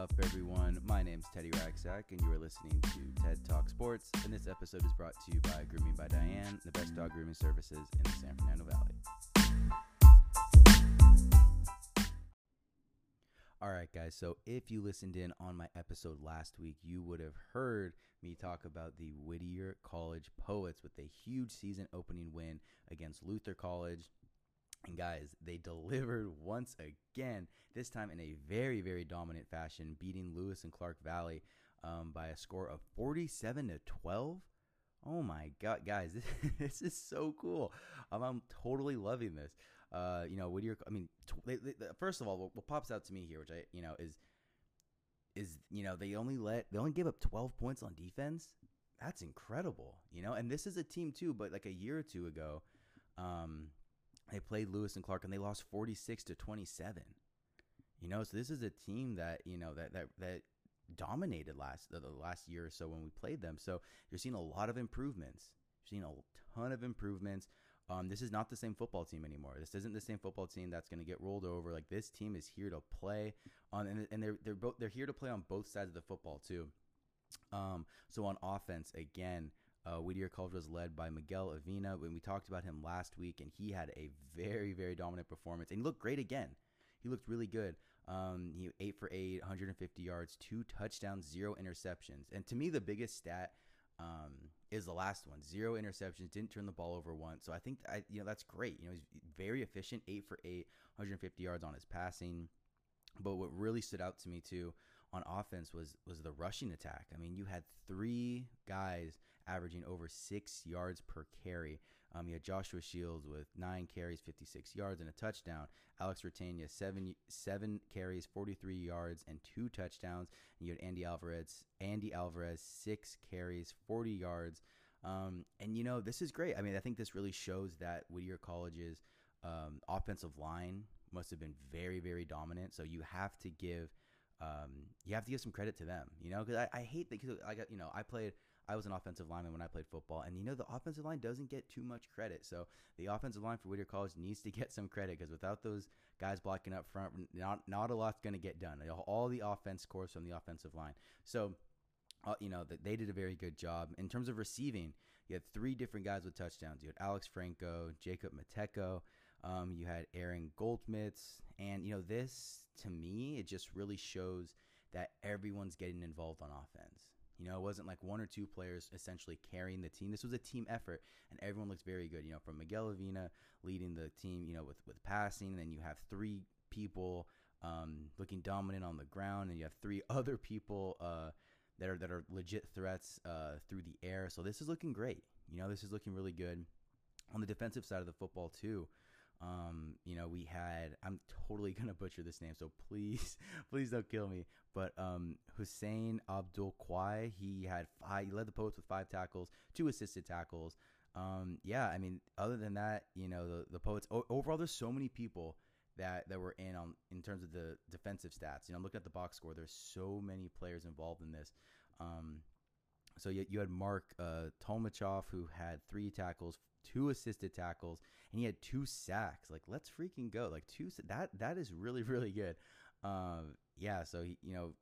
up, everyone? My name's Teddy Ragsack, and you are listening to TED Talk Sports. And this episode is brought to you by Grooming by Diane, the best dog grooming services in the San Fernando Valley. All right, guys. So if you listened in on my episode last week, you would have heard me talk about the Whittier College Poets with a huge season opening win against Luther College. And guys, they delivered once again, this time in a very, very dominant fashion, beating Lewis and Clark Valley um, by a score of 47 to 12. Oh my God, guys, this, this is so cool. Um, I'm totally loving this. Uh, you know, Whittier, I mean, they, they, first of all, what, what pops out to me here, which I, you know, is, is, you know, they only let, they only gave up 12 points on defense. That's incredible, you know, and this is a team too, but like a year or two ago, um, they played Lewis and Clark and they lost 46 to 27. You know, so this is a team that, you know, that that that dominated last the last year or so when we played them. So you're seeing a lot of improvements. You're seeing a ton of improvements. Um, this is not the same football team anymore. This isn't the same football team that's going to get rolled over. Like this team is here to play on, and, and they're they're both they're here to play on both sides of the football too. Um, so on offense, again, uh, Whittier College was led by Miguel Avina. When we talked about him last week, and he had a very, very dominant performance, and he looked great again. He looked really good. Um, he eight for eight, 150 yards, two touchdowns, zero interceptions. And to me, the biggest stat um, is the last one: zero interceptions. Didn't turn the ball over once. So I think I, you know that's great. You know, he's very efficient, eight for eight, 150 yards on his passing. But what really stood out to me too on offense was was the rushing attack. I mean, you had three guys averaging over six yards per carry. Um, you had Joshua Shields with nine carries, 56 yards, and a touchdown. Alex Retania, seven seven carries, 43 yards, and two touchdowns. And you had Andy Alvarez, Andy Alvarez, six carries, 40 yards. Um, and you know this is great. I mean, I think this really shows that Whittier College's um, offensive line must have been very, very dominant. So you have to give um, you have to give some credit to them, you know, because I, I hate that because I got, you know, I played, I was an offensive lineman when I played football, and you know, the offensive line doesn't get too much credit. So the offensive line for Whittier College needs to get some credit because without those guys blocking up front, not not a lot's going to get done. All the offense scores from the offensive line. So. Uh, you know that they did a very good job in terms of receiving. You had three different guys with touchdowns. You had Alex Franco, Jacob Mateko, um, you had Aaron Goldmitz, and you know this to me, it just really shows that everyone's getting involved on offense. You know, it wasn't like one or two players essentially carrying the team. This was a team effort, and everyone looks very good. You know, from Miguel Avina leading the team, you know, with with passing, and then you have three people um, looking dominant on the ground, and you have three other people uh, that are that are legit threats uh, through the air. So this is looking great. You know, this is looking really good on the defensive side of the football too. Um, you know, we had I'm totally gonna butcher this name, so please, please don't kill me. But um, Hussein Abdul Kwai, he had five. He led the post with five tackles, two assisted tackles. Um, yeah, I mean, other than that, you know, the the poets overall, there's so many people that that were in on in terms of the defensive stats. You know, looking at the box score. There's so many players involved in this. Um, so you, you had Mark uh, Tolmachov who had three tackles, two assisted tackles, and he had two sacks. Like, let's freaking go! Like two that that is really really good. Um, yeah, so he, you know,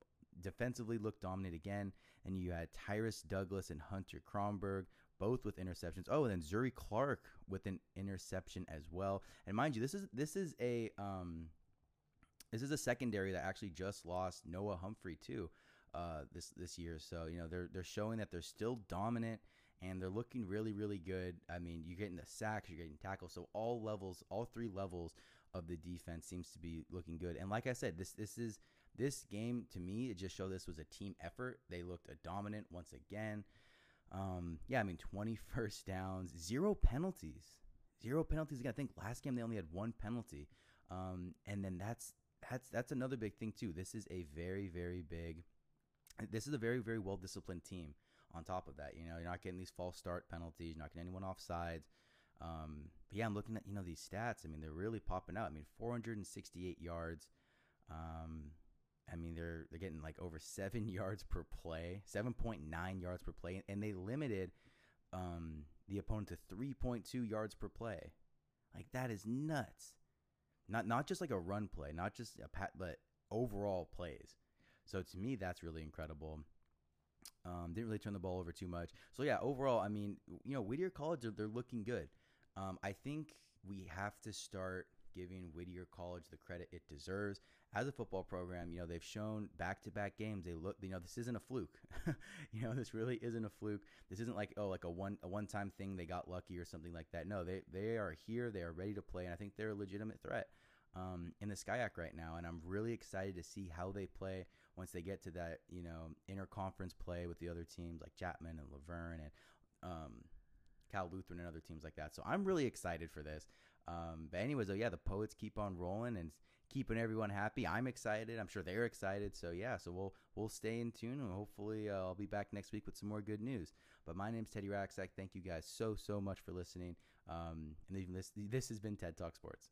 defensively looked dominant again, and you had Tyrus Douglas and Hunter Kronberg both with interceptions. Oh, and then Zuri Clark with an interception as well. And mind you, this is this is a um, this is a secondary that actually just lost Noah Humphrey too uh, this this year. So you know they're they're showing that they're still dominant and they're looking really really good. I mean, you're getting the sacks, you're getting tackles, so all levels, all three levels of the defense seems to be looking good. And like I said, this this is this game to me it just showed this was a team effort. They looked a dominant once again. Um, yeah, I mean 20 first downs, zero penalties, zero penalties again. I think last game they only had one penalty, um, and then that's that's that's another big thing too. This is a very very big this is a very very well disciplined team. On top of that, you know, you're not getting these false start penalties, you're not getting anyone off sides. Um, but yeah, I'm looking at you know these stats. I mean, they're really popping out. I mean, 468 yards. Um, I mean, they're they're getting like over seven yards per play, 7.9 yards per play, and they limited um, the opponent to 3.2 yards per play. Like that is nuts. Not not just like a run play, not just a pat, but overall plays. So to me, that's really incredible. Um, didn't really turn the ball over too much. So yeah, overall, I mean, you know, Whittier College they're, looking good. Um, I think we have to start giving Whittier College the credit it deserves as a football program. You know, they've shown back-to-back games. They look, you know, this isn't a fluke. you know, this really isn't a fluke. This isn't like oh, like a one a one-time thing. They got lucky or something like that. No, they they are here. They are ready to play, and I think they're a legitimate threat um, in the SCIAC right now, and I'm really excited to see how they play once they get to that you know interconference play with the other teams like Chapman and La Verne and um, Cal Lutheran and other teams like that. So I'm really excited for this. Um, but anyways, though, yeah, the poets keep on rolling and keeping everyone happy. I'm excited. I'm sure they're excited. So yeah, so we'll we'll stay in tune and hopefully uh, I'll be back next week with some more good news. But my name's Teddy Raxak. Thank you guys so so much for listening. Um, and this this has been TED Talk Sports.